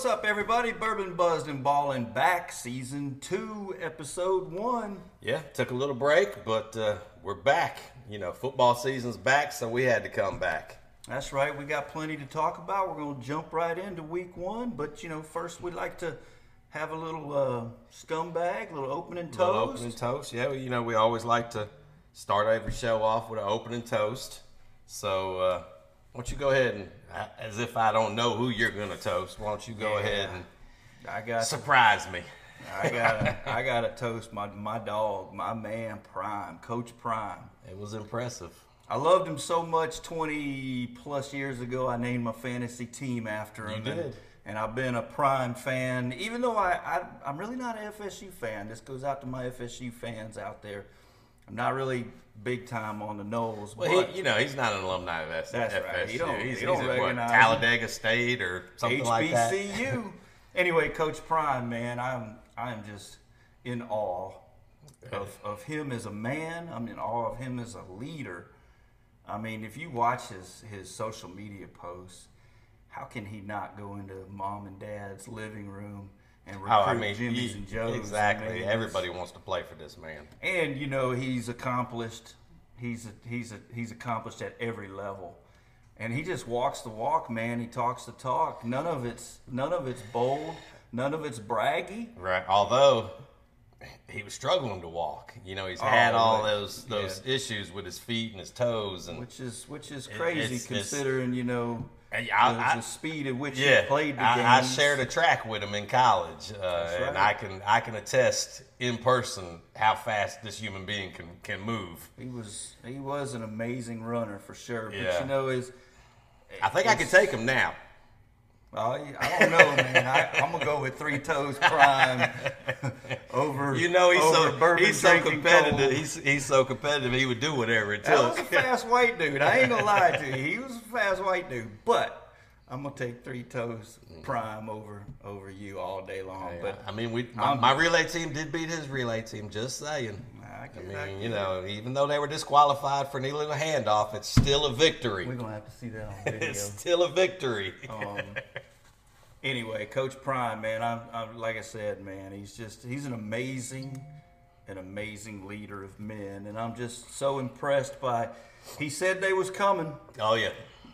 What's up, everybody? Bourbon Buzzed and Ballin' back, season two, episode one. Yeah, took a little break, but uh, we're back. You know, football season's back, so we had to come back. That's right. We got plenty to talk about. We're going to jump right into week one, but you know, first we'd like to have a little uh, scumbag, a little opening toast. Little opening toast. Yeah, well, you know, we always like to start every show off with an opening toast. So, uh, why don't you go ahead and, as if I don't know who you're going to toast, why don't you go Yeah. ahead and I got surprise me? I got I got to toast my my dog, my man Prime, Coach Prime. It was impressive. I loved him so much 20 plus years ago. I named my fantasy team after him. You and- did. And, I've been a prime fan, even though I, I, I'm really not an FSU fan. This goes out to my FSU fans out there. I'm not really big time on the Noles. Well, but he, you know, he's not an alumni of S- That's FSU. right. He don't- he's he don't he's at what, recognize Talladega State or something like that. HBCU. anyway, Coach Prime, man, I'm I'm just in awe of, of him as a man. I'm in awe of him as a leader. I mean, if you watch his his social media posts, how can he not go into mom and dad's living room and recruit Oh, I mean, Jimmy's he- and Joe's? Exactly. it's- Everybody wants to play for this man. and you know he's accomplished. He's a, he's a, he's accomplished at every level, and he just walks the walk, man. He talks the talk. None of it's none of it's bold. None of it's braggy. Right. Although he was struggling to walk. You know, he's had Oh, all those those issues with his feet and his toes and Which is which is crazy it's- it's- considering you know And I- I- the speed at which yeah, he played the I, I shared a track with him in college, uh, and. I can I can attest in person how fast this human being can can move. He was he was an amazing runner for sure. But you know is I think I could take him now. Oh, well, I don't know, man. I, I'm gonna go with three toes prime over. You know, he's so he's so competitive. cold. He's he's so competitive. He would do whatever it That was a fast white dude. I ain't gonna lie to you. He was a fast white dude. But I'm gonna take three toes prime over over you all day long. But I mean, we my, my relay team did beat his relay team. Just saying. I I get- I mean, get you know, even though they were disqualified for needing a handoff, it's still a victory. we're gonna have to see that on video. It's still a victory. Um, anyway, Coach Prime, man, I'm, I'm like I said, man, he's just he's an amazing, an amazing leader of men, and I'm just so impressed by. He said they was coming. oh yeah.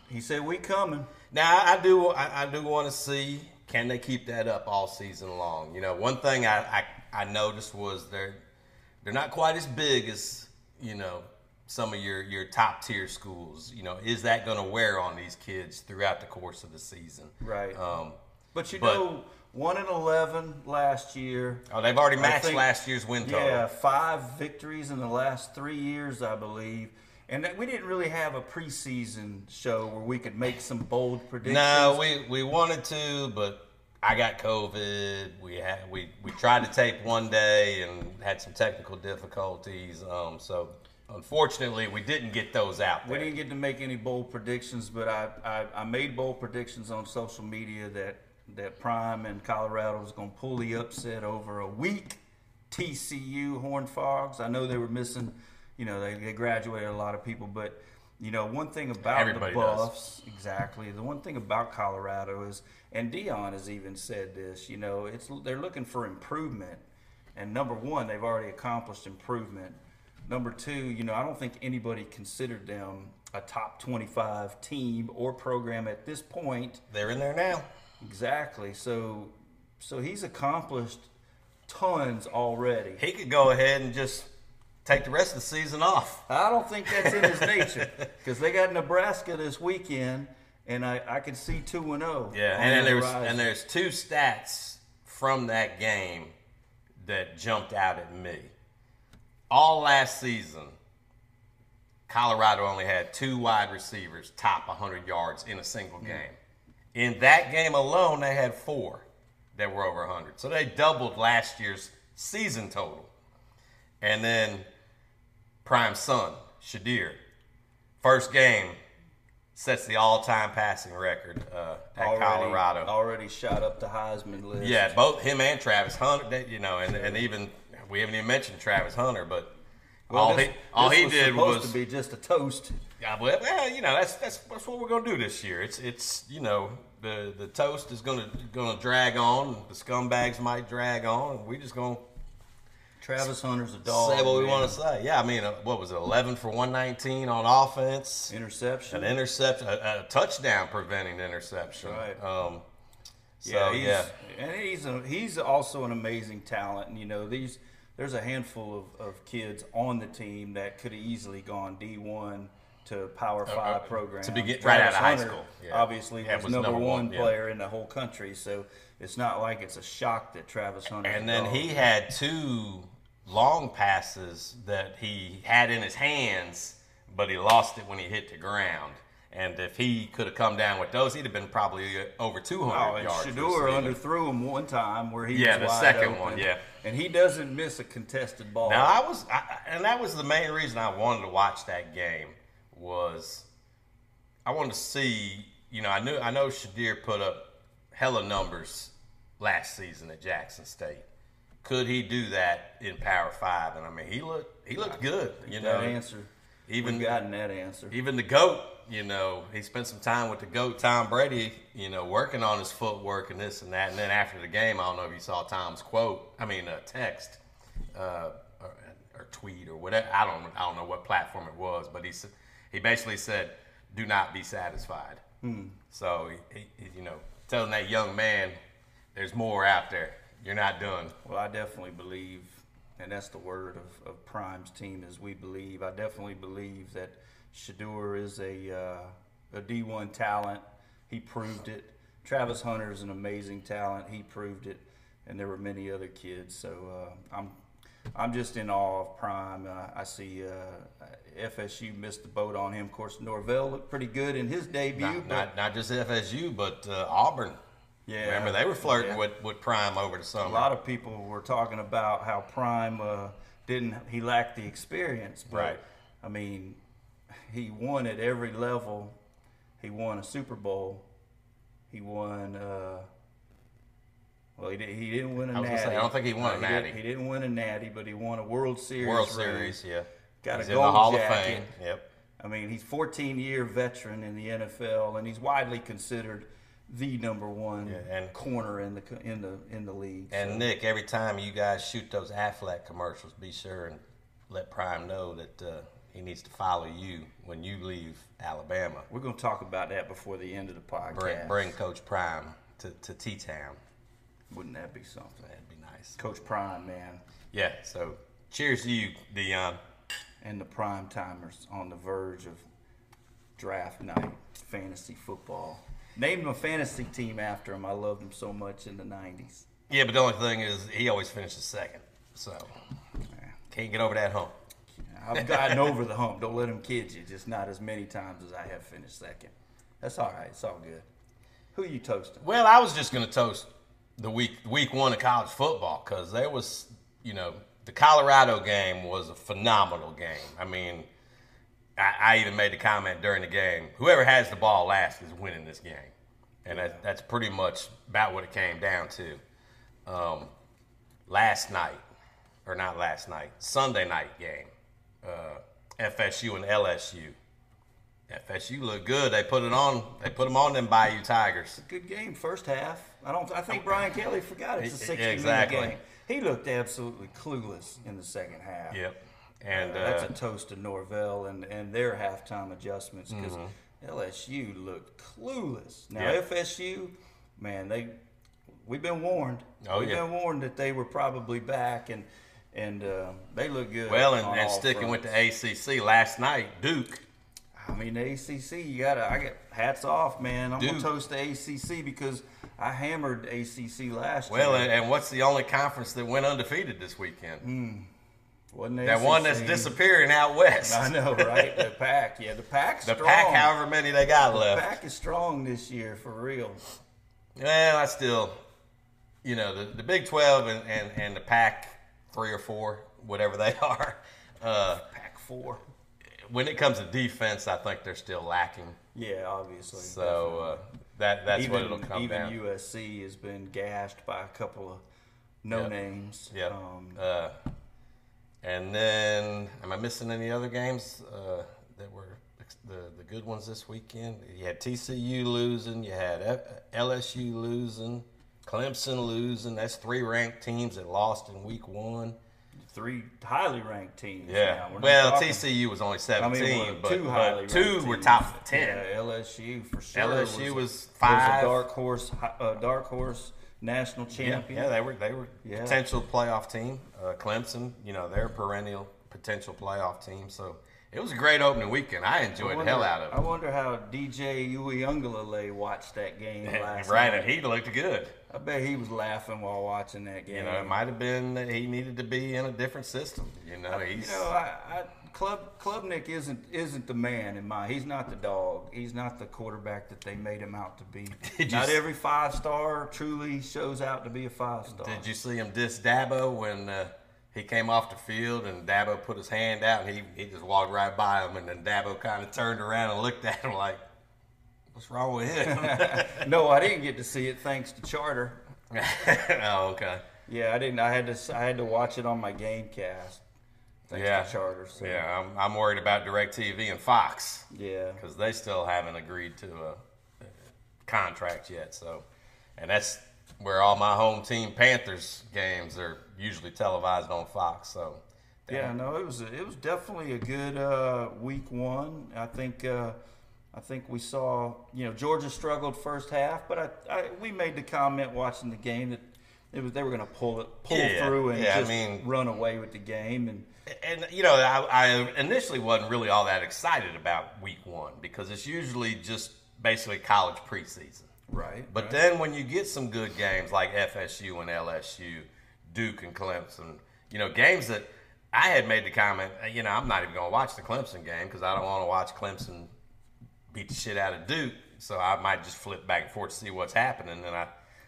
He said we coming. Now I do I, I do want to see can they keep that up all season long. You know, one thing I, I, I noticed was they're they're not quite as big as you know some of your your top tier schools. You know, is that going to wear on these kids throughout the course of the season? Right. Um, But you But- know, one and eleven last year. oh, they've already matched think- last year's win total. Yeah, five victories in the last three years, I believe. And that we didn't really have a preseason show where we could make some bold predictions. No, we, we wanted to, but I got COVID. We had we, we tried to tape one day and had some technical difficulties. Um, so unfortunately, we didn't get those out We didn't get to make any bold predictions, but I, I, I made bold predictions on social media that, that Prime and Colorado was going to pull the upset over a week. TCU Horned Frogs. I know they were missing, you know, they, they graduated a lot of people, but, you know, one thing about Everybody the does. Buffs, exactly, the one thing about Colorado is, and Deion has even said this, you know, it's they're looking for improvement. And number one, they've already accomplished improvement. Number two, you know, I don't think anybody considered them a top 25 team or program at this point. They're in there now. Exactly. So, so he's accomplished tons already. He could go ahead and just take the rest of the season off. I don't think that's in his nature because they got Nebraska this weekend, and I, I could see two and zero. Yeah, on and the there's horizon. and there's two stats from that game that jumped out at me. All last season, Colorado only had two wide receivers top 100 yards in a single hmm. game. In that game alone, they had four that were over 100. So they doubled last year's season total. And then Prime Son, Shedeur, first game sets the all-time passing record uh, at already, Colorado. already shot up the Heisman list. Yeah, both him and Travis Hunter. They, you know, and, and even we haven't even mentioned Travis Hunter, but all this- he all this he was did supposed was to be just a toast. Yeah, well, well, you know that's that's that's what we're gonna do this year. It's it's you know the the toast is gonna gonna drag on. The scumbags might drag on, and we just gonna Travis Hunter's a dog. say what we want to say. Yeah, I mean, uh, what was it? Eleven for one nineteen on offense, Interception. an interception, a, a touchdown preventing interception. Right. Um, so yeah, yeah, he's, and he's a, he's also an amazing talent. And you know, these there's a handful of, of kids on the team that could have easily gone D one to Power Five uh, program. to begin- right out of high school, yeah. obviously Yeah, was, was number, number one, one, yeah. player in the whole country. So it's not like it's a shock that Travis Hunter. and then he had two long passes that he had in his hands, but he lost it when he hit the ground. And if he could have come down with those, he'd have been probably uh, over 200 Oh, and yards. Shedeur underthrew him one time where he Yeah, was the second open. one, yeah. and he doesn't miss a contested ball. Now I was, I, and that was the main reason I wanted to watch that game was I wanted to see. You know, I knew I know Shedeur put up hella numbers last season at Jackson State. Could he do that in Power Five? And I mean, he looked he looked good. You know, answer. even We've gotten that answer. even the goat, you know, he spent some time with the goat, Tom Brady, you know, working on his footwork and this and that. And then after the game, I don't know if you saw Tom's quote, I mean, uh, text uh, or, or tweet or whatever. I don't, I don't know what platform it was, but he he basically said, "Do not be satisfied." So he, he, you know, telling that young man, "There's more out there. You're not done." Well, I definitely believe, and that's the word of, of Prime's team is we believe. I definitely believe that Shedeur is a uh, a D1 talent. He proved it. Travis Hunter is an amazing talent. He proved it, and there were many other kids. So uh, I'm I'm just in awe of Prime. Uh, I see uh, FSU missed the boat on him. Of course, Norvell looked pretty good in his debut. Not, but not, not just FSU, but uh, Auburn. Yeah, Remember, they were flirting yeah. with, with Prime over the summer. A lot of people were talking about how Prime uh, didn't he lacked the experience, but Right. I mean, he won at every level. He won a Super Bowl. He won. Uh, well, he, did, he didn't win a I was natty. say, I don't think he won a natty. didn't- He didn't win a natty, but he won a World Series. World ring. Series, yeah. Got He's a in the gold Hall jacket. of Fame. Yep. I mean, he's 14 year veteran in the NFL, and he's widely considered the number one Yeah, and- corner in the in the in the league. And So- Nick, every time you guys shoot those Aflac commercials, be sure and let Prime know that uh, he needs to follow you when you leave Alabama. We're going to talk about that before the end of the podcast. Bring, bring Coach Prime to, to T Town. Wouldn't that be something? That'd be nice. Coach Prime, man, Yeah. So cheers to you, Deion. and the prime timers on the verge of draft night, fantasy football. Named a fantasy team after him. I loved him so much in the 90s. Yeah, but the only thing is he always finishes second, so can't get over that hump. I've gotten over the hump. Don't let him kid you. Just not as many times as I have finished second. That's all right. It's all good. Who you toasting? Well, I was just going to toast the week week one of college football because there was, you know, the Colorado game was a phenomenal game. I mean, I, I even made the comment during the game: whoever has the ball last is winning this game, and that, that's pretty much about what it came down to. Um, last night, or not last night, Sunday night game, uh, FSU and LSU. FSU looked good. They put it on. They put them on them Bayou Tigers. Good game, first half. I don't. I think Brian Kelly forgot it's a 60 exactly. game. He looked absolutely clueless in the second half. Yep. And Uh, uh, that's a toast to Norvell and, and their halftime adjustments because LSU looked clueless. Now Yeah. FSU, man, they we've been warned. Oh, we've yeah. been warned that they were probably back and and uh, they look good. Well, and, and sticking with the ACC last night, Duke. I mean, the ACC, you gotta. I get hats off, man. I'm Dude. gonna toast the ACC because I hammered ACC last Well, year. and, and what's the only conference that went undefeated this weekend? Wasn't That one that's disappearing out west. I know, right? The Pac, yeah, the Pac's The strong. Pac, however many they got the left. The Pac is strong this year for real. Well, I still, you know, the, the Big 12 and, and, and the Pac, three or four, whatever they are, uh, Pac four. when it comes to defense, I think they're still lacking. Yeah, obviously. So uh, that that's even what it'll come even down. Even USC has been gashed by a couple of no Yep. names. Yep. Um, uh, And then, am I missing any other games uh, that were the the good ones this weekend? You had TCU losing, you had F- LSU losing, Clemson losing. That's three ranked teams that lost in week one. Three highly ranked teams. Yeah. Well, talking- TCU was only 17, I mean, but, two but two were top ten. Yeah, LSU for sure. LSU was was five. a dark horse, uh, dark horse national Yeah, champion. yeah, they were they were Yeah. potential playoff team. Uh, Clemson, you know, they're a perennial potential playoff team. So it was a great opening weekend. I enjoyed I the hell out of it. I wonder how DJ Uiagalelei watched that game last right, night. and he looked good. I bet he was laughing while watching that game. You know, it might have been that he needed to be in a different system. You know, You he's know, I, I Club Klubnik isn't isn't the man in my. He's not the dog. He's not the quarterback that they made him out to be. Did you not every five star truly shows out to be a five star. Did you see him diss Dabo when uh, he came off the field and Dabo put his hand out and he, he just walked right by him and then Dabo kind of turned around and looked at him like, "What's wrong with him?" no, I didn't get to see it thanks to Charter. oh, okay. Yeah, I didn't. I had to. I had to watch it on my GameCast. Thanks Yeah. to Charter. So, Yeah, I'm, I'm worried about DirecTV and Fox Yeah. because they still haven't agreed to a, contract yet. So, and that's where all my home team Panthers games are usually televised on Fox. So, Yeah, no, it was it was definitely a good uh, week one. I think uh, I think we saw you know Georgia struggled first half, but I, I we made the comment watching the game that it was they were going to pull it pull Yeah, through and yeah, I just mean- run away with the game and and you know, I, I initially wasn't really all that excited about Week One because it's usually just basically college preseason. right. But right. then when you get some good games like FSU and LSU, Duke and Clemson, you know, games that I had made the comment, you know, I'm not even going to watch the Clemson game because I don't want to watch Clemson beat the shit out of Duke. So I might just flip back and forth to see what's happening. And I,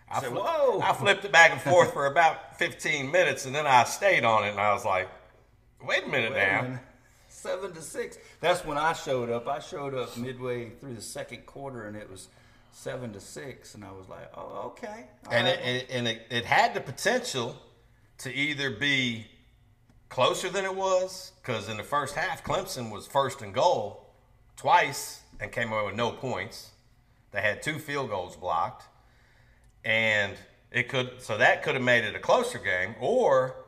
I, fli- "Whoa." I flipped it back and forth for about 15 minutes, and then I stayed on it, and I was like, wait a minute now. And seven to six. That's when I showed up. I showed up midway through the second quarter, and it was seven to six, and I was like, "Oh, okay." and right. it, it, and it, it had the potential to either be closer than it was because in the first half clemson was first and goal twice and came away with no points they had two field goals blocked and it could so that could have made it a closer game or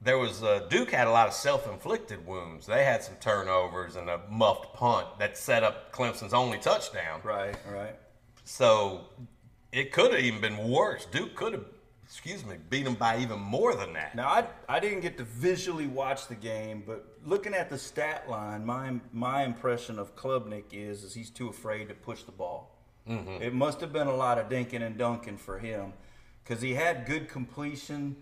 there was uh, duke had a lot of self-inflicted wounds they had some turnovers and a muffed punt that set up clemson's only touchdown right, right. so it could have even been worse. Duke could have, excuse me, beat them by even more than that. Now I, I didn't get to visually watch the game, but looking at the stat line, my my impression of Klubnik is is he's too afraid to push the ball. Mm-hmm. It must have been a lot of dinking and dunking for him, because he had good completion,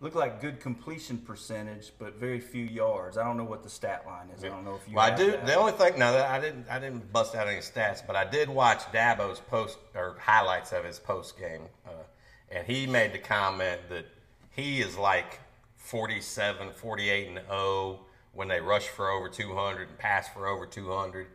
looked like good completion percentage, but very few yards. I don't know what the stat line is. I don't know if you. Well, I do. that. The only thing, no, I didn't. I didn't bust out any stats, but I did watch Dabo's post or highlights of his post game, uh, and he made the comment that he is like 47, 48 and 0 when they rush for over 200 and pass for over 200,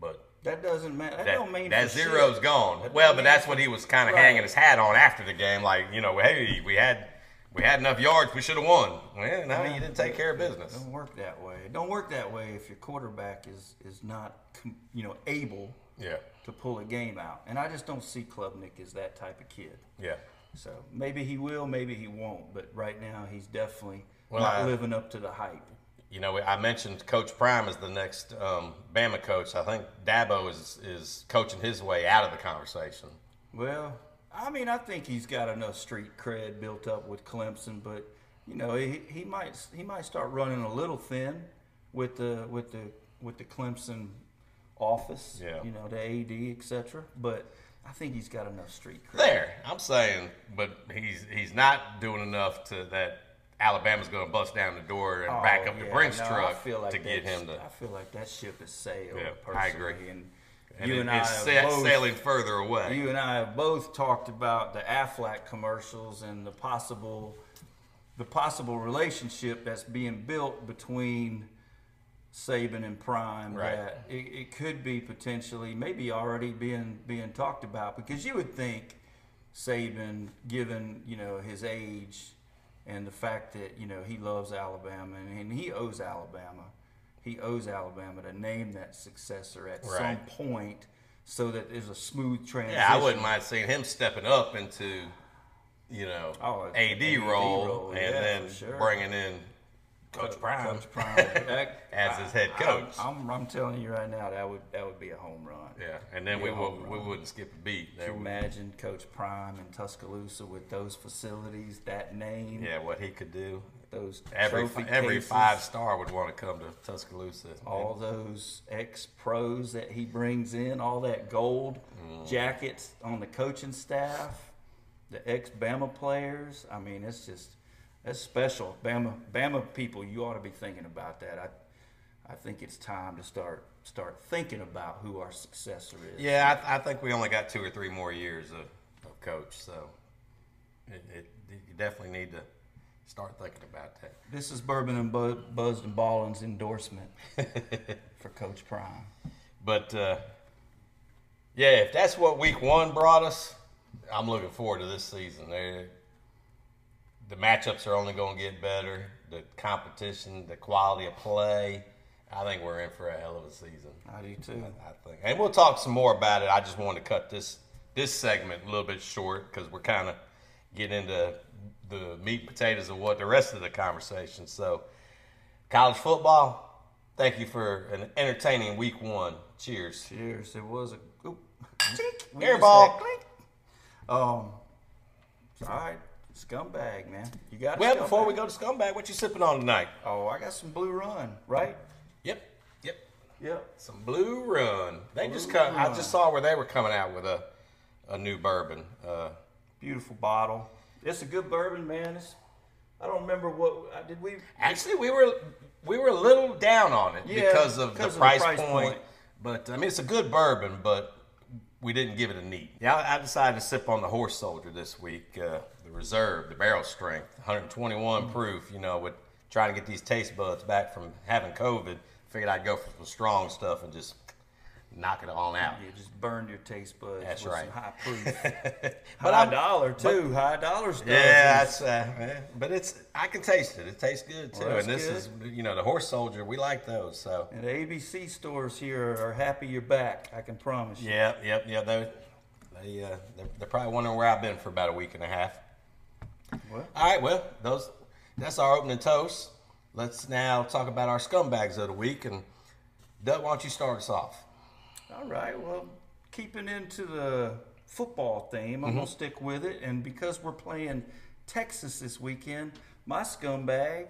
but that doesn't matter. That, that, don't mean that zero's shit. gone. That well, but that's what he was kind of Right. hanging his hat on after the game. Like, you know, hey, we had we had enough yards, we should have won. Well, no, you didn't take care of business. It don't work that way. It don't work that way if your quarterback is is not you know able Yeah, to pull a game out. And I just don't see Klubnik as that type of kid. yeah. So maybe he will, maybe he won't. But right now, he's definitely Well, not I- living up to the hype. You know, I mentioned Coach Prime as the next um, Bama coach. I think Dabo is is coaching his way out of the conversation. Well, I mean, I think he's got enough street cred built up with Clemson, but you know, he, he might he might start running a little thin with the with the with the Clemson office. Yeah. You know, the AD, etc. But I think he's got enough street cred. There, I'm saying, but he's he's not doing enough to that. Alabama's going to bust down the door and back Oh, up the yeah, Brinks no, truck like to get him to. I feel like that ship has sailed. Yeah, personally, I agree. And, And you it- and I it's have both, sailing further away. You and I have both talked about the Aflac commercials and the possible, the possible relationship that's being built between Saban and Prime. Right. That it, it could be potentially, maybe already being being talked about because you would think Saban, given you know his age, and the fact that you know he loves Alabama and, and he owes Alabama, he owes Alabama to name that successor at Right. some point, so that there's a smooth transition. Yeah, I wouldn't mind seeing him stepping up into, you know, Oh, AD, AD role, role, and yeah, then sure. bringing in Coach Prime. Coach Prime As his head coach. I'm, I'm, I'm telling you right now, that would that would be a home run. Yeah, and then we would, we wouldn't skip a beat. Can you imagine Coach Prime in Tuscaloosa with those facilities, that name, yeah, what he could do. Those Every every cases, five star would want to come to Tuscaloosa. all those ex pros that he brings in, all that gold Mm. jackets on the coaching staff, the ex Bama players. I mean, it's just that's special. Bama Bama people, you ought to be thinking about that. I I think it's time to start start thinking about who our successor is. Yeah, I, I think we only got two or three more years of, of coach, so it, it, you definitely need to start thinking about that. This is Bourbon and Bu- Buzzed and Ballin's endorsement for Coach Prime. But uh, yeah, if that's what week one brought us, I'm looking forward to this season. They, the matchups are only going to get better. The competition, the quality of play. I think we're in for a hell of a season. I do too. I think, and we'll talk some more about it. I just wanted to cut this this segment a little bit short because we're kind of getting into the meat and potatoes of what the rest of the conversation. So, college football. Thank you for an entertaining week one. Cheers. Cheers. It was a oop, chink. We Air just ball. Um. All right, scumbag, man. You got. Well, before we go to scumbag, what you sipping on tonight? Oh, I got some Blue Run, right? Yep, yep. Yep. Some Blue Run. They just Blue come. I just saw where they were coming out with a a new bourbon. Uh, Beautiful bottle. It's a good bourbon, man. It's, I don't remember what did we. Actually, we were we were a little down on it Yeah, because of because the of the price, price point. point. But I mean, it's a good bourbon, but we didn't give it a neat. Yeah, I I decided to sip on the Horse Soldier this week, uh, the Reserve, the barrel strength, 121 Mm. proof. You know, with trying to get these taste buds back from having COVID, figured I'd go for some strong stuff and just knock it on out. You just burned your taste buds That's with right. some high proof. But high I'm- dollar too. high dollar stuff. Yeah, that's uh, but it's I can taste it. It tastes good too. Well, and this good. is you know the Horse Soldier. We like those. So And the ABC stores here are happy you're back. I can promise you. Yeah, yep, yeah. They, they, uh, they're, they're probably wondering where I've been for about a week and a half. Well, All right, well, those that's our opening toast. Let's now talk about our scumbags of the week. And Doug, why don't you start us off? All right. Well, keeping into the football theme, I'm Mm-hmm. gonna stick with it. And because we're playing Texas this weekend, my scumbag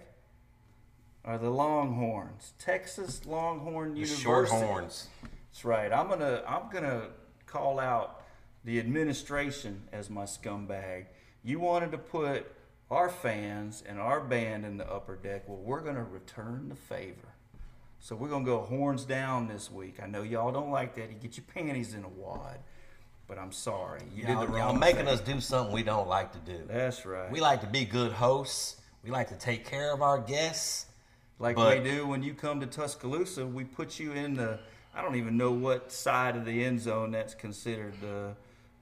are the Longhorns. Texas Longhorn The University. short horns. That's right. I'm gonna I'm gonna call out the administration as my scumbag. You wanted to put our fans and our band in the upper deck. Well, we're gonna return the favor. So we're gonna go horns down this week. I know y'all don't like that. You get your panties in a wad, but I'm sorry. You Y'all, did the y'all wrong making thing. us do something we don't like to do. That's right. We like to be good hosts. We like to take care of our guests. Like But- we do when you come to Tuscaloosa, we put you in the. I don't even know what side of the end zone that's considered the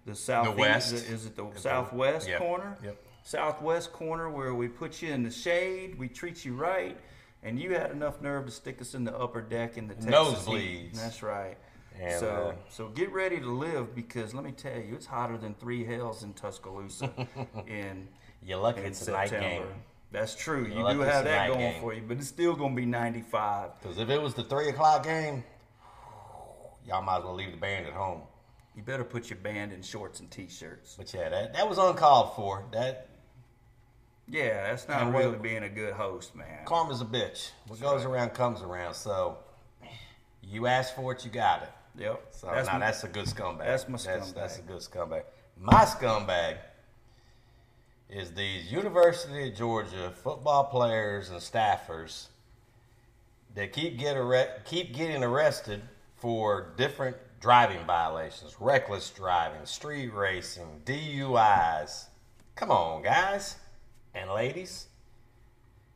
the south. west. Is it the southwest Yep, corner? yep. Southwest corner where we put you in the shade, we treat you right, and you had enough nerve to stick us in the upper deck in the Texas heat. Nosebleeds. That's right. And, so uh, so get ready to live because let me tell you, it's hotter than three hells in Tuscaloosa in You're lucky in it's a night game. That's true. You lucky do have that going game. for you, but it's still going to be 95. Because if it was the three o'clock game, y'all might as well leave the band at home. You better put your band in shorts and t-shirts. But yeah, that, that was uncalled for. That Yeah, that's not And really being a good host, man. karma's a bitch. What goes around comes around. So you asked for it, you got it. Yep. So that's now my- that's a good scumbag. that's my That's, that's a good scumbag. My scumbag is these University of Georgia football players and staffers that keep get arre- keep getting arrested for different driving violations, reckless driving, street racing, DUIs. Come on, guys and ladies.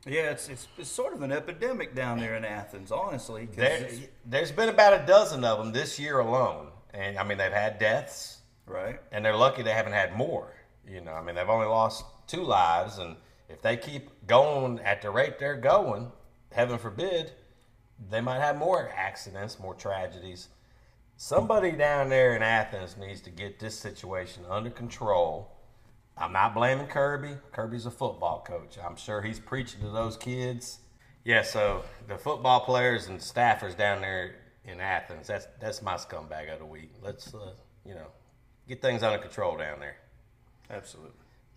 yeah, it's, it's it's sort of an epidemic down there in Athens, honestly. There, there's been about a dozen of them this year alone, and I mean they've had deaths. right. and they're lucky they haven't had more. You know, I mean, they've only lost two lives, and if they keep going at the rate they're going, heaven forbid, they might have more accidents, more tragedies. Somebody down there in Athens needs to get this situation under control. I'm not blaming Kirby. Kirby's a football coach. I'm sure he's preaching to those kids. Yeah, so the football players and staffers down there in Athens, that's that's my scumbag of the week. Let's uh, you know, get things under control down there. Absolutely.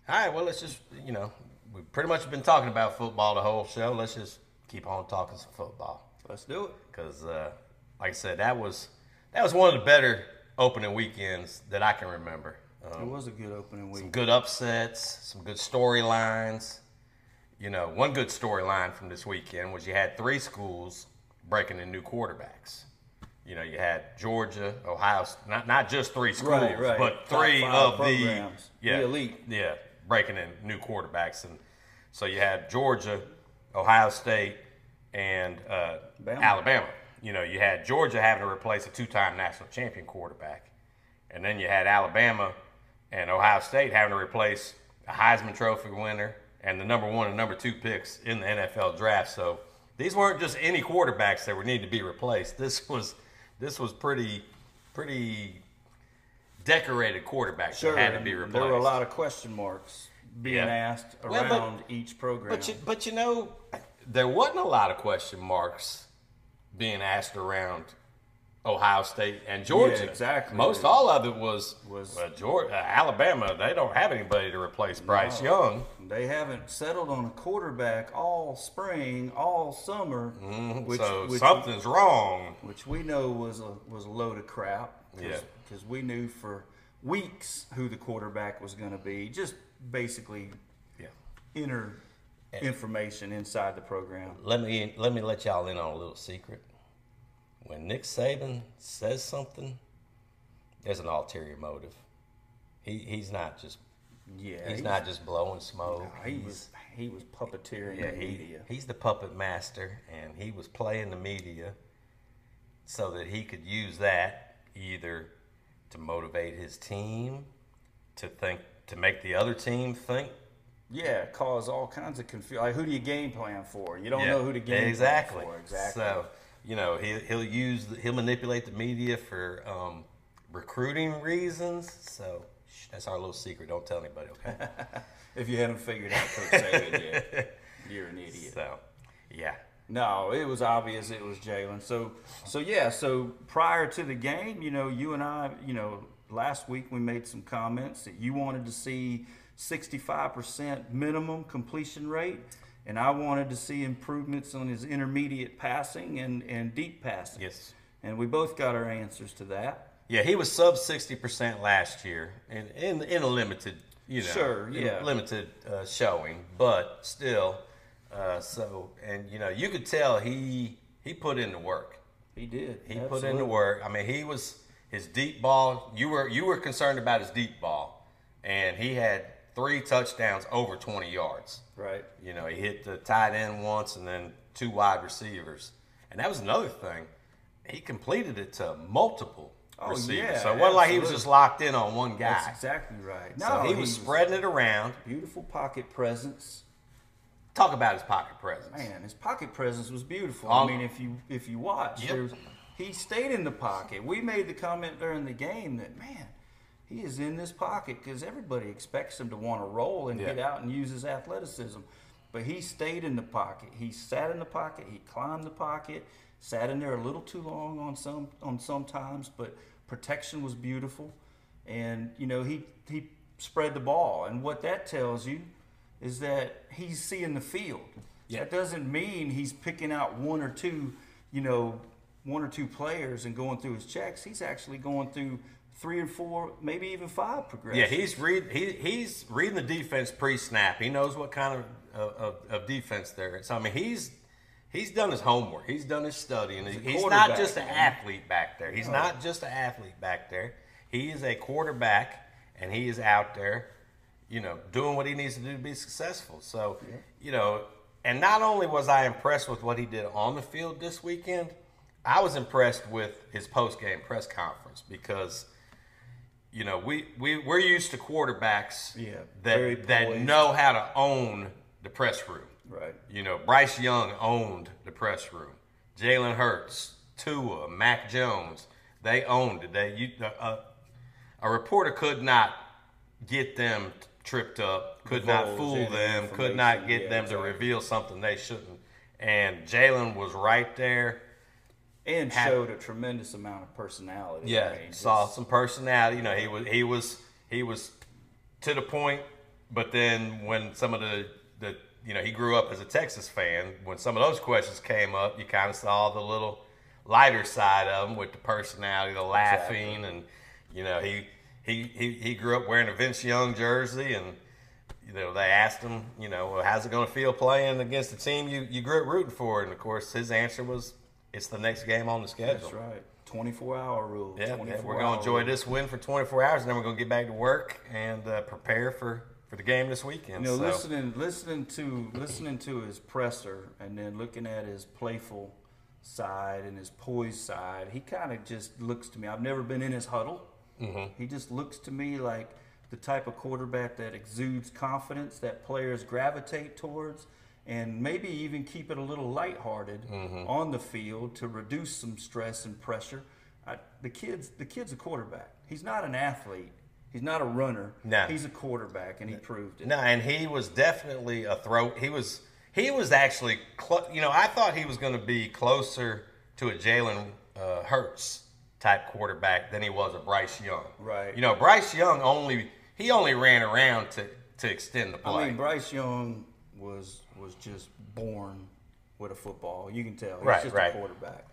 All right, well, let's just, you know, we've pretty much been talking about football the whole show. Let's just keep on talking some football. Let's do it. Because, uh, like I said, that was that was one of the better opening weekends that I can remember. Um, it was a good opening week. Some good upsets, some good storylines. You know, one good storyline from this weekend was you had three schools breaking in new quarterbacks. You know, you had Georgia, Ohio, not not just three schools, right, right. but three of programs, the yeah, the elite. Yeah, breaking in new quarterbacks, and so you had Georgia, Ohio State, and uh, Alabama. You know, you had Georgia having to replace a two-time national champion quarterback, and then you had Alabama and Ohio State having to replace a Heisman Trophy winner and the number one and number two picks in the NFL draft. So these weren't just any quarterbacks that were needed to be replaced. This was this was pretty pretty decorated quarterbacks sure, that had to be replaced. There were a lot of question marks being yeah. asked around well, but, each program. But you, but you know, there wasn't a lot of question marks being asked around Ohio State and Georgia. Yeah, exactly. Most all of it was was uh, Georgia, uh, Alabama. They don't have anybody to replace Bryce no, Young. They haven't settled on a quarterback all spring, all summer. Mm-hmm. Which, so which, something's wrong. Which we know was a was a load of crap. Cause, yeah. Because we knew for weeks who the quarterback was going to be. Just basically, yeah, inner information inside the program. Let me let me let y'all in on a little secret when Nick Saban says something, there's an ulterior motive. He he's not just yeah he's, he's not just blowing smoke. No, he was he was puppeteering yeah, the media. He, he's the puppet master, and he was playing the media so that he could use that either to motivate his team, to think to make the other team think. Yeah, cause all kinds of confusion. Like, who do you game plan for? You don't yeah, know who to game exactly. plan for. Exactly. So you know, he, he'll use, he'll manipulate the media for um, recruiting reasons. So that's our little secret. Don't tell anybody, okay? if you haven't figured out Coach Saban yet, you're an idiot. So, yeah. No, it was obvious it was Jalen. So, so yeah. So prior to the game, you know, you and I, you know, last week we made some comments that you wanted to see 65% minimum completion rate and I wanted to see improvements on his intermediate passing and, and deep passing. Yes. And we both got our answers to that. Yeah, he was sub 60% last year in, in, in a limited, you know, sure, yeah. limited uh, showing, but still. Uh, so, and, you know, you could tell he he put in the work. He did. He Absolutely. put in the work. I mean, he was his deep ball. You were you were concerned about his deep ball, and he had three touchdowns over 20 yards. Right. You know, he hit the tight end once and then two wide receivers. And that was another thing. He completed it to multiple oh, receivers. Yeah, so it wasn't like he was just locked in on one guy. That's exactly right. No, so he, he was spreading it around. Beautiful pocket presence. Talk about his pocket presence. Man, his pocket presence was beautiful. Um, I mean, if you if you watch, yep. he stayed in the pocket. We made the comment during the game that man, he is in this pocket because everybody expects him to want to roll and yeah. get out and use his athleticism. But he stayed in the pocket. He sat in the pocket. He climbed the pocket. Sat in there a little too long on some on some times, but protection was beautiful. And you know he he spread the ball. And what that tells you is that he's seeing the field. Yeah. That doesn't mean he's picking out one or two, you know, one or two players and going through his checks. He's actually going through three and four, maybe even five progressions. Yeah, he's read he, he's reading the defense pre-snap. He knows what kind of, of, of defense there is. So I mean, he's he's done his homework. He's done his studying. He's, he's not just an athlete back there. He's no. not just an athlete back there. He is a quarterback, and he is out there, you know, doing what he needs to do to be successful. So, yeah. you know, and not only was I impressed with what he did on the field this weekend, I was impressed with his post-game press conference because you know, we, we we're used to quarterbacks yeah, that that know how to own the press room. Right. You know, Bryce Young owned the press room. Jalen Hurts, Tua, Mac Jones, they owned it. They you, uh, a reporter could not get them tripped up, could not fool them, could not get Yeah, them to exactly. reveal something they shouldn't. And Jalen was right there. And Had- showed a tremendous amount of personality. Yeah, I mean, saw some personality. You know, he was he was he was to the point. But then when some of the the you know he grew up as a Texas fan. When some of those questions came up, you kind of saw the little lighter side of him with the personality, the laughing, and you know he he he he grew up wearing a Vince Young jersey and. You know, they asked him, you know, well, how's it going to feel playing against the team you, you grew up rooting for? And of course, his answer was, it's the next game on the schedule. That's right. 24 hour rule. Yeah, 24 yeah, we're going to enjoy this win for 24 hours, and then we're going to get back to work and uh, prepare for, for the game this weekend. You know, so, listening, listening to listening to his presser, and then looking at his playful side and his poised side, he kind of just looks to me. I've never been in his huddle. Mm-hmm. He just looks to me like the type of quarterback that exudes confidence that players gravitate towards, and maybe even keep it a little lighthearted Mm-hmm. on the field to reduce some stress and pressure. I, the kid's the kid's a quarterback. He's not an athlete. He's not a runner. No. He's a quarterback, and he proved it. no, and he was definitely a throw. He was he was actually, clo- you know, I thought he was going to be closer to a Jalen uh, Hurts type quarterback than he was a Bryce Young. Right. You know, Bryce Young only he only ran around to to extend the play. I mean, Bryce Young was was just born with a football. You can tell. He's Right, just right. a quarterback.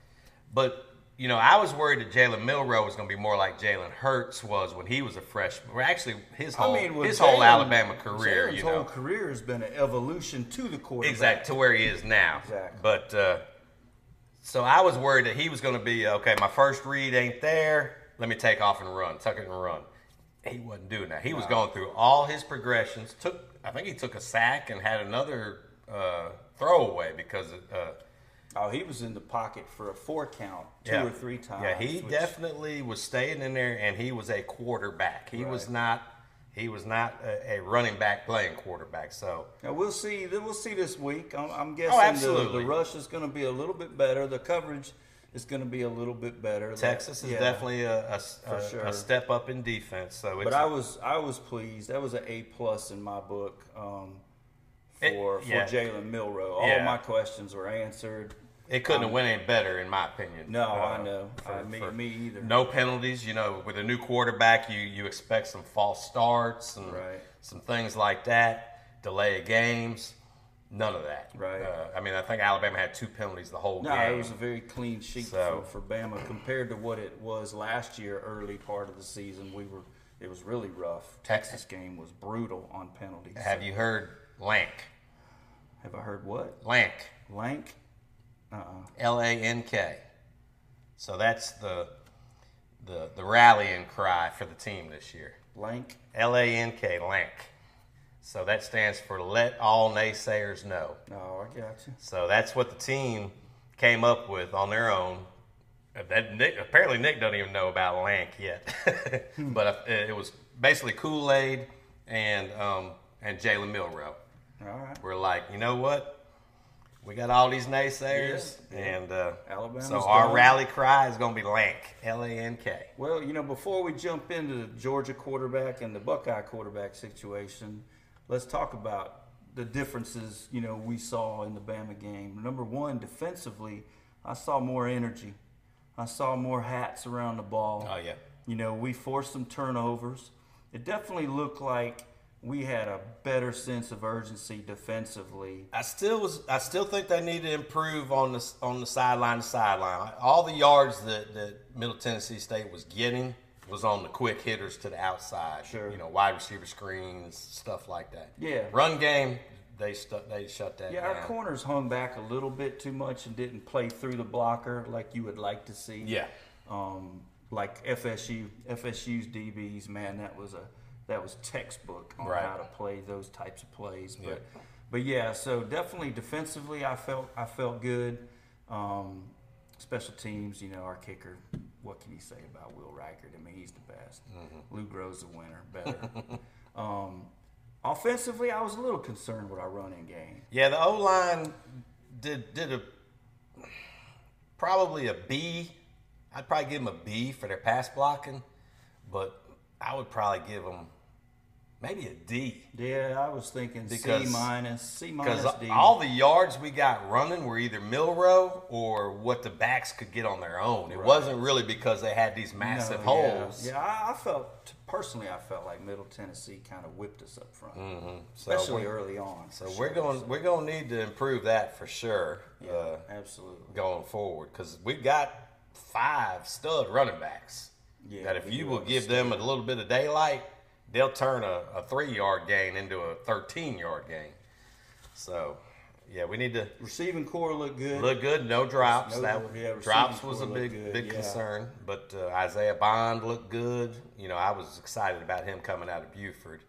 But you know, I was worried that Jalen Milroe was going to be more like Jalen Hurts was when he was a freshman. Or actually, his whole I mean, his whole Alabama career, Jalen's you whole know, career has been an evolution to the quarterback. exact to where he is now. Exactly. But uh, so I was worried that he was going to be okay. My first read ain't there. Let me take off and run, tuck it and run. He wasn't doing that. He was going through all his progressions. Took, I think he took a sack and had another uh, throwaway because uh, Oh, he was in the pocket for a four count two Yeah. or three times. Yeah, he which- definitely was staying in there, and he was a quarterback. He was not. He was not a, a running back playing quarterback. So Now we'll see. We'll see this week. I'm, I'm guessing Oh, the, the rush is going to be a little bit better. The coverage is going to be a little bit better. Texas is Yeah. definitely a, a, a- sure. a step up in defense. So it's But I was I was pleased. That was an A plus in my book um, It- for yeah. for Jalen Milroe. All Yeah. my questions were answered. it couldn't have went any better in my opinion. No, Uh, I know. for- I, me, me either. No penalties. You know, with a new quarterback, you you expect some false starts and Right. some things like that. Delay of games. None of that. Right. Uh, I mean, I think Alabama had two penalties the whole No, game. it was a very clean sheet So- for, for Bama compared to what it was last year, early part of the season. We were it was really rough. Texas game was brutal on penalties. Have you heard Lank? Have I heard what? Lank. Lank? Uh-uh. L A N K. So that's the the the rallying cry for the team this year. Lank? L A N K, Lank. So that stands for let all naysayers know. Oh, I got you. So that's what the team came up with on their own. Uh, That Nick, apparently Nick doesn't even know about Lank yet, but uh, it was basically Kool Aid and um, and Jalen Milroe. All right. We're like, you know what? We got all these naysayers, Yeah, yeah. and uh, Alabama's so our done. rally cry is going to be Lank, L A N K. Well, you know, before we jump into the Georgia quarterback and the Buckeye quarterback situation, let's talk about the differences, you know, we saw in the Bama game. Number one, defensively, I saw more energy. I saw more hats around the ball. Oh yeah, You know, we forced some turnovers. It definitely looked like we had a better sense of urgency defensively. I still was. I still think they need to improve on the on the sideline to sideline. All the yards that that Middle Tennessee State was getting was on the quick hitters to the outside. Sure. You know, wide receiver screens, stuff like that. Yeah. Run game, they stu- they shut that down. Yeah, down. our corners hung back a little bit too much and didn't play through the blocker like you would like to see. Yeah. Um, like FSU, FSU's DBs, man, that was a that was textbook on Right. how to play those types of plays. But but yeah, so definitely defensively, I felt I felt good. Um, special teams, you know, our kicker. What can you say about Will Reichard? I mean, he's the best. Mm-hmm. Lou Grove's the winner, better. um, Offensively, I was a little concerned with our running game. Yeah, the O line did did a probably a B. I'd probably give them a B for their pass blocking, but I would probably give them maybe a D Yeah, I was thinking Because- C minus, C minus D. all the yards we got running were either Milroe or what the backs could get on their own. It wasn't really because they had these No, massive yeah. holes. Yeah, I, I felt personally, I felt like Middle Tennessee kind of whipped us up front, Mm-hmm. So especially early on. So for we're sure. going we're going to need to improve that for sure. Yeah, Uh, absolutely. going forward because we've got five stud running backs Yeah, that if you will give them a little bit of daylight, they'll turn a, a three yard gain into a 13 yard gain. So, yeah, we need to Receiving corps look good. look good. No drops. No- that yeah, drops was a big good, big yeah. concern. But uh, Isaiah Bond looked good. You know, I was excited about him coming out of Buford.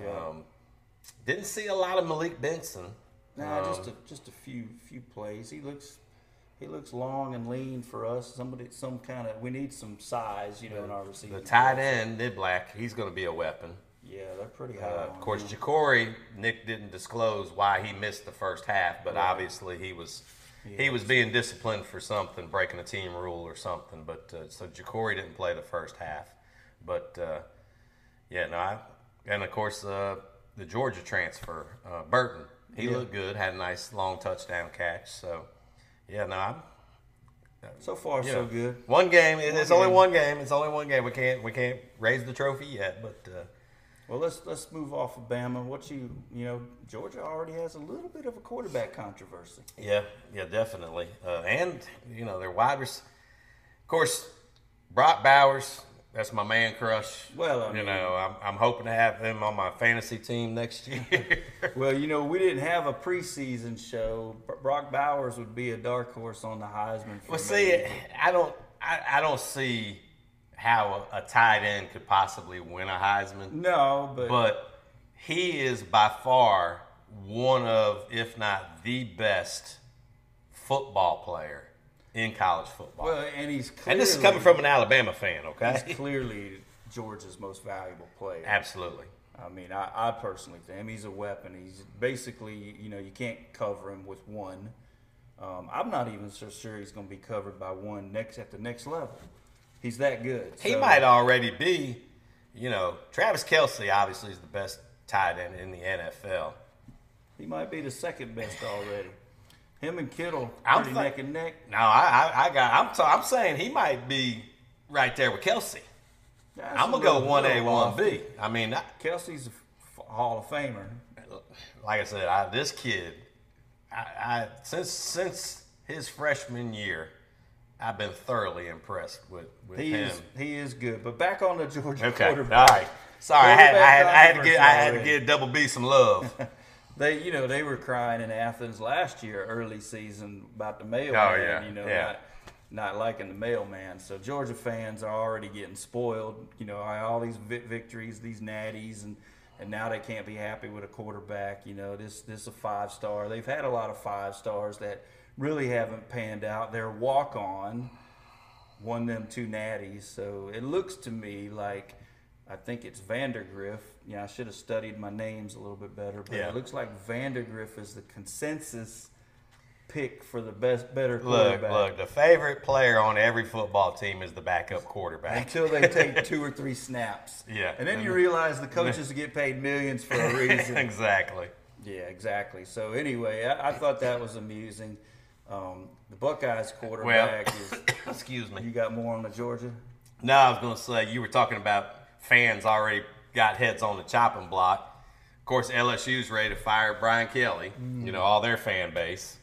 Yeah. Um, didn't see a lot of Malik Benson. Nah, just Um, a just a few few plays. He looks he looks long and lean for us. Somebody some kind of we need some size, you know, in our receiving. the tight end, Niblack, he's going to be a weapon. Yeah, they're pretty high. Uh, of course. Ja'Cory, Nick didn't disclose why he missed the first half, but Right. obviously he was he was being disciplined for something, breaking a team rule or something. But uh, so Ja'Cory didn't play the first half, but uh, yeah, no, I, and of course uh, the Georgia transfer, uh, Burton, he Yeah. looked good, had a nice long touchdown catch. So yeah, no, I'm, so far so know, good. One game, it- it's One only one game. It's only one game. We can't we can't raise the trophy yet, but. Uh, Well, let's let's move off of Bama. What you you know, Georgia already has a little bit of a quarterback controversy. Yeah, yeah, definitely. Uh, and you know, their wide rec- Of course, Brock Bowers. That's my man crush. Well, I you mean- know, I'm, I'm hoping to have him on my fantasy team next year. Well, you know, we didn't have a preseason show. Brock Bowers would be a dark horse on the Heisman. Well, me. see, I don't, I, I don't see how a, a tight end could possibly win a Heisman. no, but, but he is by far one of, if not the best football player in college football. well, and he's clearly, and this is coming from an Alabama fan, okay? he's clearly Georgia's most valuable player. Absolutely. I mean, I, I personally think he's a weapon. He's basically, you know, you can't cover him with one. Um, I'm not even so sure he's going to be covered by one next at the next level. He's that good. He So- might already be, you know, Travis Kelce obviously is the best tight end in the NFL. He might be the second best already. Him and Kittle I'm pretty neck and neck. No, I, I, I got. I'm, t- I'm saying he might be right there with Kelce. That's I'm gonna go one A, one B. I mean, I, Kelce's a f- Hall of Famer. like I said, I, this kid, I, I since since his freshman year, I've been thoroughly impressed with with He him. is he is good. But back on the Georgia Okay, all quarterback. right. Sorry, I had, I had, I had to get I had to give Double B some love. They, you know, they were crying in Athens last year, early season, about the mailman. Oh, yeah, You know, yeah. not not liking the mailman. So Georgia fans are already getting spoiled. You know, all these victories, these natties, and and now they can't be happy with a quarterback. You know, this this is a five star. They've had a lot of five stars that really haven't panned out. Their walk on won them two natties. So it looks to me like I think it's Vandagriff. Yeah, I should have studied my names a little bit better, but Yeah. it looks like Vandagriff is the consensus pick for the best, better Look, quarterback. look, the favorite player on every football team is the backup quarterback. Until they take two or three snaps. Yeah. And then you realize the coaches get paid millions for a reason. exactly. yeah, exactly. So anyway, I, I thought that was amusing. Um, the Buckeyes Well, quarterback is. excuse me. You got more on the Georgia? No, I was going to say you were talking about fans already got heads on the chopping block. Of course, LSU's ready to fire Brian Kelly. You know all their fan base.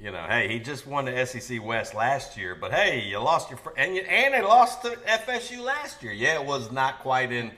You know, hey, he just won the SEC West last year, but hey, you lost your and you, and they lost to FSU last year. Yeah, it was not quite in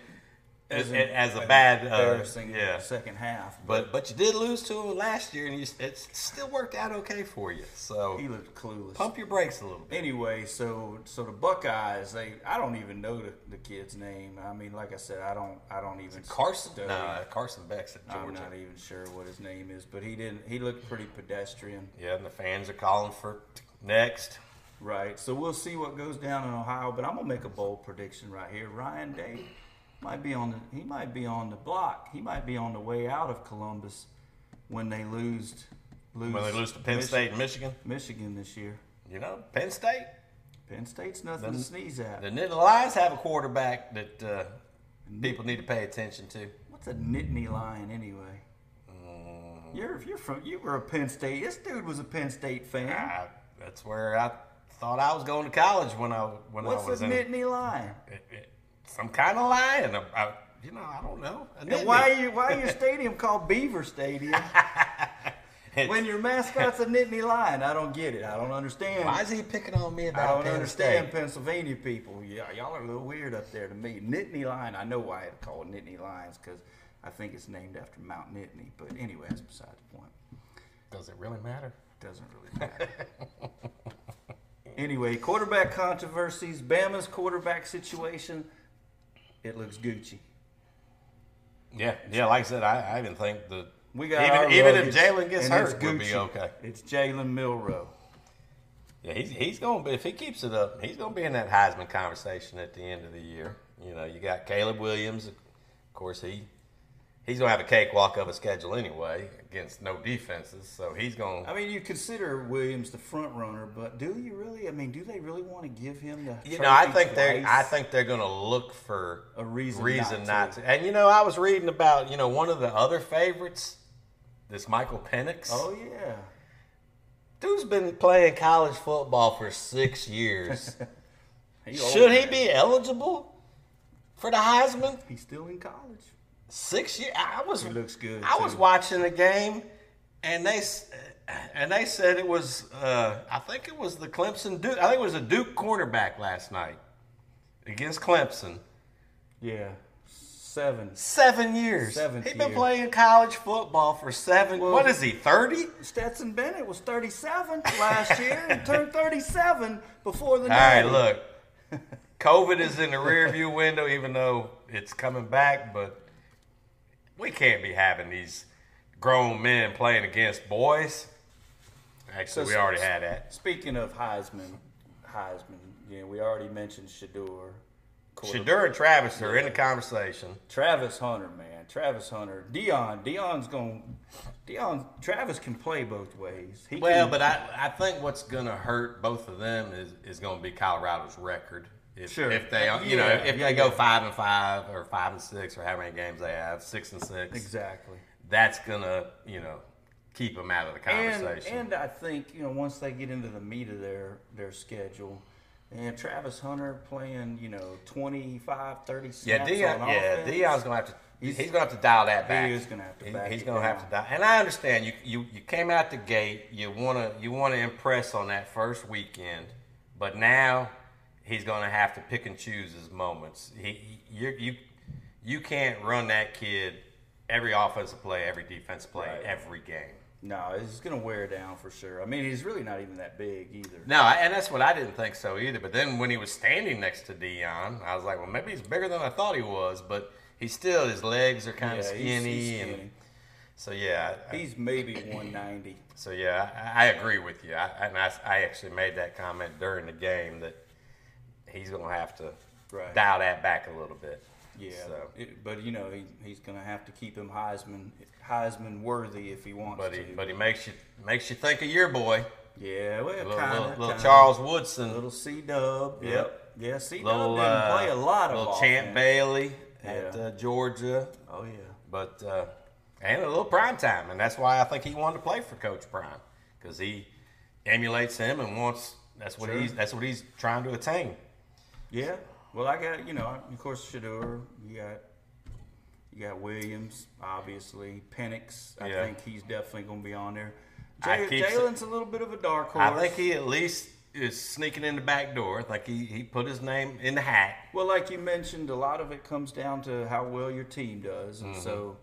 as, as a bad uh, yeah. second half. But but you did lose to him last year, and you, it still worked out okay for you. So he looked clueless. pump your brakes a little bit. Anyway, so so the Buckeyes, they I don't even know the, the kid's name. I mean, like I said, I don't I don't even Carson, study. no, Carson Beck's at Georgia. I'm not even sure what his name is, but he didn't. He looked pretty pedestrian, Yeah, and the fans are calling for next. right? So we'll see what goes down in Ohio. But I'm gonna make a bold prediction right here. Ryan Day might be on the he might be on the block. He might be on the way out of Columbus when they lose lose When they lose to Penn Mich- State and Michigan, Michigan this year. you know, Penn State. Penn State's nothing to sneeze at. The Nittany Lions have a quarterback that uh, people need to pay attention to. What's a Nittany Lion anyway? Mm. You're you're from you were a Penn State. This dude was a Penn State fan. I, that's where I thought I was going to college when I when What's I was a in Nittany Lion? it- it- some kind of lion. I, uh, I- you know, I don't know. And Nittany. why are you why are your stadium called Beaver Stadium when your mascot's a Nittany Lion? I don't get it. I don't understand. why is he picking on me about? I don't Penn understand State? Pennsylvania people. Yeah, y'all are a little weird up there to me. Nittany Lion. I know why it's called Nittany Lions because I think it's named after Mount Nittany. But anyway, that's beside the point. Does it really matter? Doesn't really matter. anyway, quarterback controversies. Bama's quarterback situation. It looks Gucci. Yeah, yeah. Like I said, I, I even think that We got even even if Jalen gets hurt, would be okay. It's Jalen Milroe. Yeah, he's he's going to be if he keeps it up, he's going to be in that Heisman conversation at the end of the year. You know, you got Caleb Williams, of course he he's going to have a cakewalk of a schedule anyway against no defenses, so he's going. To. I mean, you consider Williams the front runner, but do you really? I mean, do they really want to give him the? You know, I think they? I think they're going to look for A reason reason not not to. to. And you know, I was reading about you know one of the other favorites, this Michael Penix. Oh yeah. Dude's been playing college football for six years. He Should he be eligible for the Heisman? He's still in college. Six years. I was. He looks good, I was watching the game, and they and they said it was. Uh, I think it was the Clemson Duke. I think it was a Duke cornerback last night against Clemson. Yeah, seven. Seven years. Seventh He's been year. playing college football for seven. Well- what is he? Thirty? Stetson Bennett was 37 last year and turned 37 before the All right, Natty. look. COVID is in the rearview window, even though it's coming back, but we can't be having these grown men playing against boys. Actually, So- we already had that. Speaking of Heisman, Heisman, yeah, we already mentioned Shedeur. quarterback. Shedeur and Travis are in the conversation. Travis Hunter, man. Travis Hunter. Deion. Deion's going Dion Travis can play both ways. He Well, can, but I, I think what's going to hurt both of them is, is going to be Colorado's record. If, Sure. if they you know Yeah, if they go five and five or five and six or how many games they have six and six Exactly. that's gonna you know keep them out of the conversation. and I think, you know, once they get into the meat of their, their schedule, and Travis Hunter playing, you know, 25, 30 snaps Yeah, Deion. on Yeah. Deion's gonna have to. He's, He's- gonna have to dial that back. is gonna have to He- he's gonna have to dial. And I understand you. You you came out the gate. You wanna you wanna impress on that first weekend, but now he's gonna have to pick and choose his moments. He you you you can't run that kid every offensive play, every defensive play, Right. every game. No, he's going to wear down for sure. I mean, he's really not even that big either. No, and that's what I didn't think so either. But then when he was standing next to Deion, I was like, well, maybe he's bigger than I thought he was. But he's still his legs are kind of Yeah, he's- skinny, he's and skinny. so yeah, I- He's maybe 190. so yeah, I, I agree with you. I, and I, I actually made that comment during the game that he's gonna have to Right. dial that back a little bit. Yeah, So, it, but you know he, he's going to have to keep him Heisman Heisman worthy if he wants but he to. but he makes you makes you think of your boy, yeah, well, little, kind little, of. Charles Woodson, little C Dub. Yep. Yep. Yeah, C Dub little didn't uh, play a lot of little Champ offense. Bailey at uh, Georgia. Oh yeah. but uh, and a little prime time, and that's why I think he wanted to play for Coach Prime because he emulates him and wants that's what Sure. he's that's what he's trying to attain. Yeah. Well, I got you know, of course, Shedeur. You got you got Williams, obviously. Penix. I Yeah. think he's definitely going to be on there. I Jay- keep sa- Jalen's a little bit of a dark horse. I think he at least is sneaking in the back door. Like he, he put his name in the hat. Well, like you mentioned, a lot of it comes down to how well your team does, Mm-hmm. and so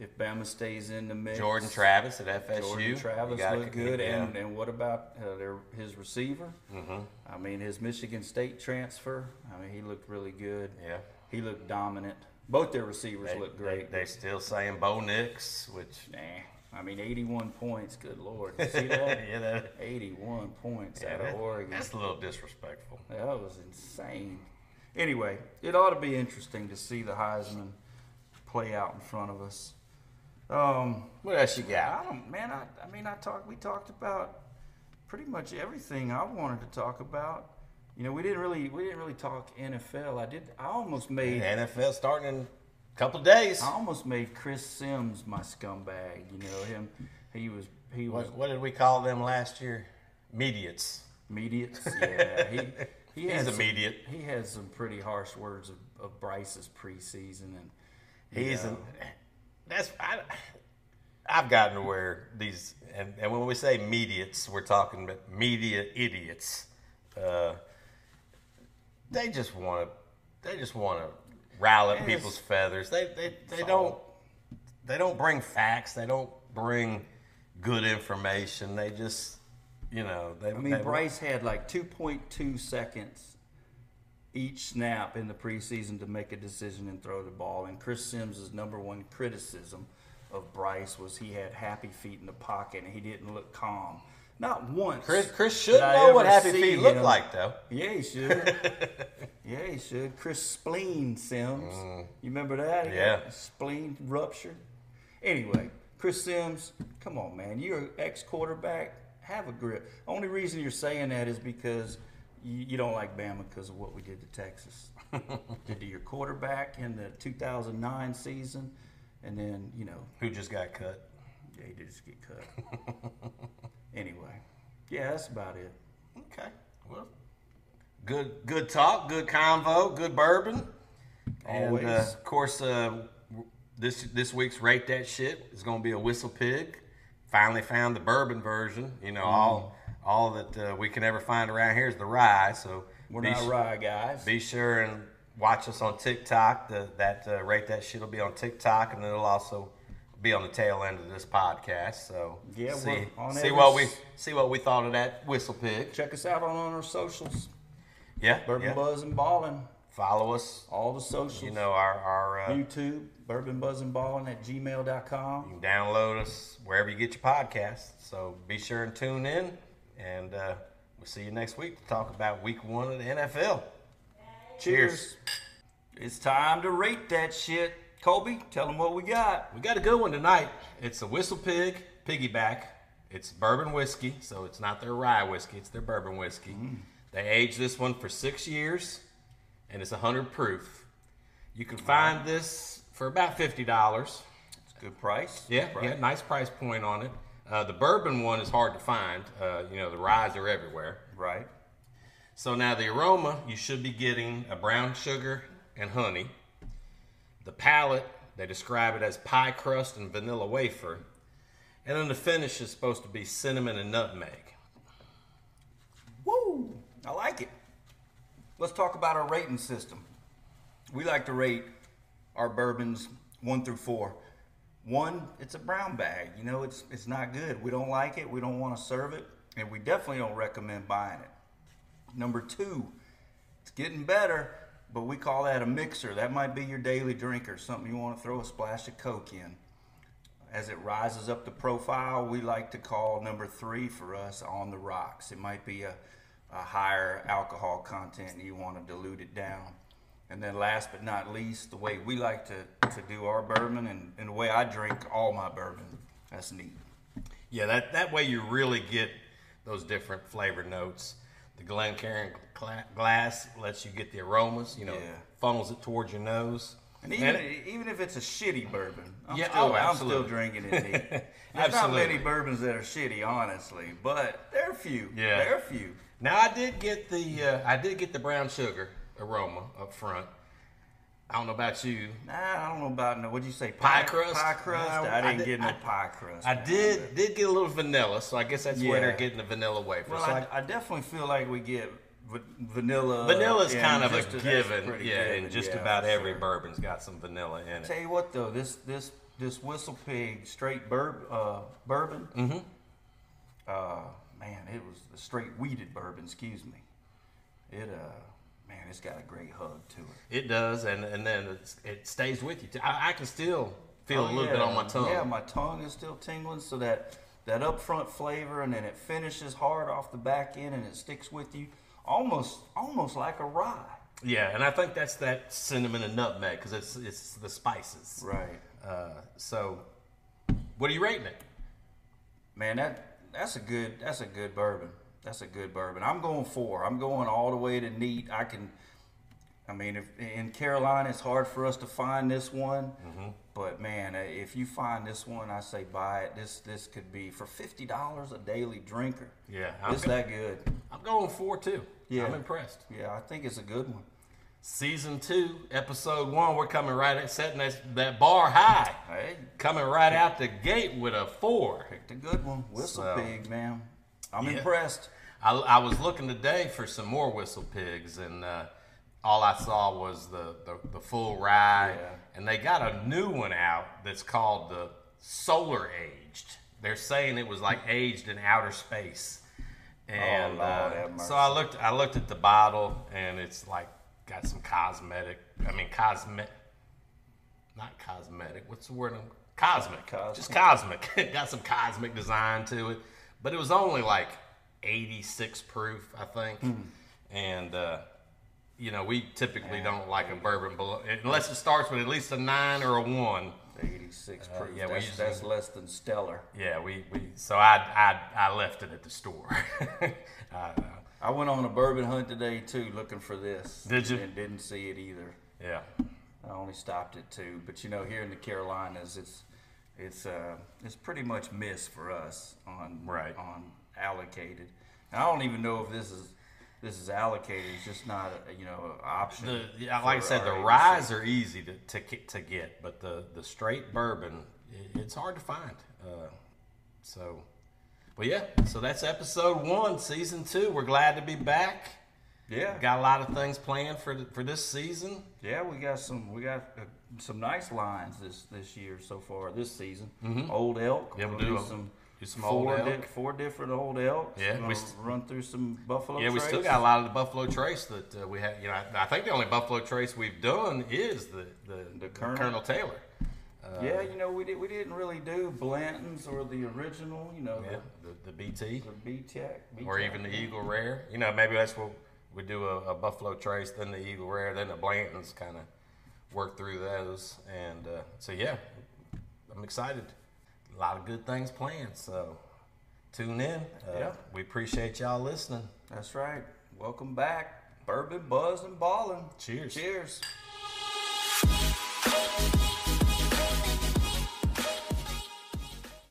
if Bama stays in the mix, Jordan Travis at FSU. Jordan Travis looked good, yeah. and, and what about uh, their his receiver? Mm-hmm. I mean, his Michigan State transfer. I mean, he looked really good. yeah. He looked dominant. Both their receivers They, looked great. they're still saying Bo Nix, which Nah, I mean, 81 points. Good lord, you see that? yeah, that, 81 points yeah, out that- of Oregon. that's a little disrespectful. That was insane. Anyway, it ought to be interesting to see the Heisman play out in front of us. Um, What else you got? I don't, man. I, I mean, I talked. We talked about pretty much everything I wanted to talk about. You know, we didn't really, we didn't really talk NFL. I did. I almost made, NFL starting in a couple days. I almost made Chris Sims my scumbag. You know him. He was, he was What, what did we call them last year? Mediates. Mediates. Yeah, he, he He's some- immediate. He has some pretty harsh words of, of Bryce's preseason, and He's an, that's I, I've gotten to where these and, and when we say mediates, we're talking about media idiots. Uh, they just want to they just want to rile up Yes. people's feathers. They they, they don't they don't bring facts. They don't bring good information. They just you know they. I mean, they, Bryce had like 2.2 seconds each snap in the preseason to make a decision and throw the ball. And Chris Sims' number one criticism of Bryce was he had happy feet in the pocket and he didn't look calm. Not once. Chris Chris should know what happy feet look him- like though. Yeah, he should. yeah, he should. Chris Spleen Sims. You remember that? Mm. Yeah. Spleen rupture. Anyway, Chris Sims, come on, man. You're an ex quarterback. Have a grip. Only reason you're saying that is because you, you don't like Bama because of what we did to Texas. did to your quarterback in the 2009 season. And then, you know, Who just got cut? yeah, he did just get cut. anyway, yeah, that's about it. Okay. Well, good good talk, good convo, good bourbon. And Always. uh, of course, uh, this this week's rate that shit is going to be a WhistlePig. Finally found the bourbon version. You know, all all that uh, we can ever find around here is the rye. So We're not su- rye guys. Be sure and watch us on TikTok. The, that uh, rate that shit will be on TikTok, and it'll also be on the tail end of this podcast. So Yeah, see, see what we see what we thought of that WhistlePig. Check us out on, on our socials. Yeah, Bourbon yeah. Buzz and Ballin'. Follow us. All the socials. You know our our. Uh, YouTube, Bourbon Buzz and Ballin' at gmail.com. can download us wherever you get your podcasts. So be sure and tune in, and uh, we'll see you next week to talk about Week One of the NFL. Cheers. It's time to rate that shit. Colby, tell them what we got. We got a good one tonight. It's a WhistlePig Piggy Back. It's bourbon whiskey, so it's not their rye whiskey, it's their bourbon whiskey. They aged this one for six years, and it's 100 proof. You can find this for about $50. It's a good price. Yeah, Good price. yeah, nice price point on it. Uh, the bourbon one is hard to find. Uh, you know, the ryes are everywhere. Right. So now the aroma, you should be getting a brown sugar and honey. The palate, they describe it as pie crust and vanilla wafer. And then the finish is supposed to be cinnamon and nutmeg. Woo! I like it. Let's talk about our rating system. We like to rate our bourbons one through four. One, it's a brown bag. You know, it's it's not good. We don't like it. We don't want to serve it, and we definitely don't recommend buying it. Number two, it's getting better, but we call that a mixer. That might be your daily drink or something you want to throw a splash of Coke in. As it rises up the profile, we like to call number three for us on the rocks. It might be a, a higher alcohol content and you want to dilute it down. And then last but not least, the way we like to, to do our bourbon and, and the way I drink all my bourbon. That's neat. Yeah, that, that way you really get those different flavor notes. The Glencairn glass lets you get the aromas, you know, Yeah. funnels it towards your nose. And even, even if it's a shitty bourbon, I'm, Yeah, still, oh, I'm still drinking it neat. There's not Absolutely. many bourbons that are shitty, honestly, but there are a few. Yeah. There are a few. Now I did get the uh, I did get the brown sugar aroma up front. I don't know about you. Nah, I don't know about no. What'd you say? Pie crust? Pie crust. No, I I didn't did- get no I- pie crust. I did did get a little vanilla, so I guess that's where they're getting the vanilla wafer. Well, so I, definitely feel like we get va- vanilla. vanilla's kind of a that's given, yeah, given, and just yeah, about every sure. bourbon's got some vanilla in it. Tell you what though, this this this whistle pig straight burb, uh, bourbon. Mm-hmm. Uh, man, it was a straight weeded bourbon. Excuse me. It uh, it's got a great hug to it. It does, and and then it's, it stays with you. I, I can still feel Oh, a little bit on my tongue. Yeah, my tongue is still tingling, so that that upfront flavor, and then it finishes hard off the back end, and it sticks with you, almost almost like a rye. Yeah, and I think that's that cinnamon and nutmeg because it's it's the spices. Right. Uh, so, what are you rating it? Man, that that's a good that's a good bourbon. That's a good bourbon. I'm going four. I'm going all the way to neat. I can. I mean, if in Carolina, it's hard for us to find this one, Mm-hmm. but man, uh, if you find this one, I say buy it. This this could be for fifty dollars a daily drinker. Yeah, I'm it's go- that good. I'm going four too. Yeah. I'm impressed. Yeah, I think it's a good one. Season two, episode one, we're coming right at setting that, that bar high. Hey, Coming right out the gate with a four. picked a good one. Whistle So- pig, man. I'm Yeah. impressed. I, I was looking today for some more whistle pigs, and uh, all I saw was the, the, the full rye. Yeah. And they got a new one out that's called the solar aged. They're saying it was like aged in outer space. And Lord, uh, so I looked I looked at the bottle, and it's like got some cosmetic. I mean, cosmetic. Not cosmetic. What's the word? Cosmic. Cosmic. Just cosmic. got some cosmic design to it, but it was only like 86 proof, I think. Hmm. And uh, you know, we typically don't like a bourbon below unless it starts with at least a nine or a one. 86 proof. Uh, yeah, we that's, usually- that's less than stellar. Yeah, we, we so I, I I left it at the store. uh, I went on a bourbon hunt today too, looking for this. Did you? And didn't see it either. yeah, I only stopped at two, but you know, here in the Carolinas, it's it's uh it's pretty much missed for us on Right. on allocated. And I don't even know if this is this is allocated. It's just not a you know an option. the yeah, like I said, the ryes are easy to, to get- to get, but the the straight bourbon it's hard to find. Uh, so, well, yeah. So that's episode one, season two. We're glad to be back. Yeah, Got a lot of things planned for the, for this season. yeah, we got some we got uh, some nice lines this this year so far this season. Old elk. Mm-hmm. Yeah, we'll do do some. do some old four, elk. four different old elk. Yeah, we st- run through some buffalo. Yeah, we still got a lot of the Buffalo Trace that uh, we have. You know, I, I think the only Buffalo Trace we've done is the the, The Colonel. Colonel Taylor. Uh, Yeah, you know, we did, we didn't really do Blanton's or the original, you know, Yeah, the, the BT. the, the B-Tech. or even the Eagle Rare. You know, maybe that's what we do a, a Buffalo Trace, then the Eagle Rare, then the Blanton's kind of work through those. And uh, so, yeah, I'm excited. A lot of good things planned. So tune in. Uh, Yeah. We appreciate y'all listening. That's right. Welcome back. Bourbon, Buzz, and Ballin'. Cheers. Cheers.